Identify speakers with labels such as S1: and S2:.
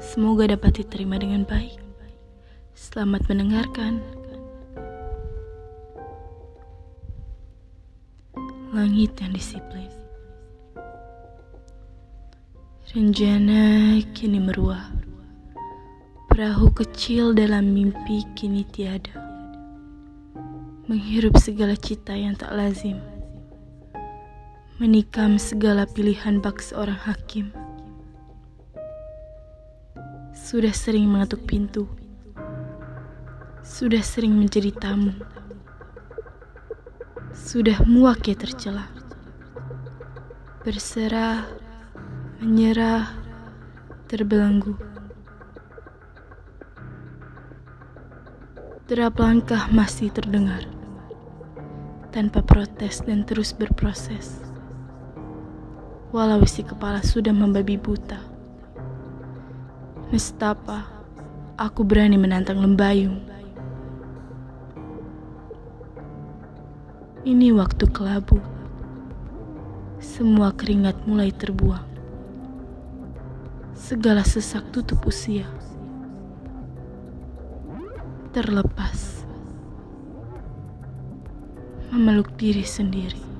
S1: Semoga dapat diterima dengan baik. Selamat mendengarkan. Langit yang disiplin. Renjana kini meruah. Perahu kecil dalam mimpi kini tiada. Menghirup segala cita yang tak lazim. Menikam segala pilihan bak seorang hakim. Sudah sering mengetuk pintu. Sudah sering menjadi tamu. Sudah muak ya tercela. Berserah, menyerah, terbelenggu. Derap langkah masih terdengar. Tanpa protes dan terus berproses. Walau isi kepala sudah membabi buta. Nestapa, aku berani menantang lembayung. Ini waktu kelabu. Semua keringat mulai terbuang. Segala sesak tutup usia. Terlepas. Memeluk diri sendiri.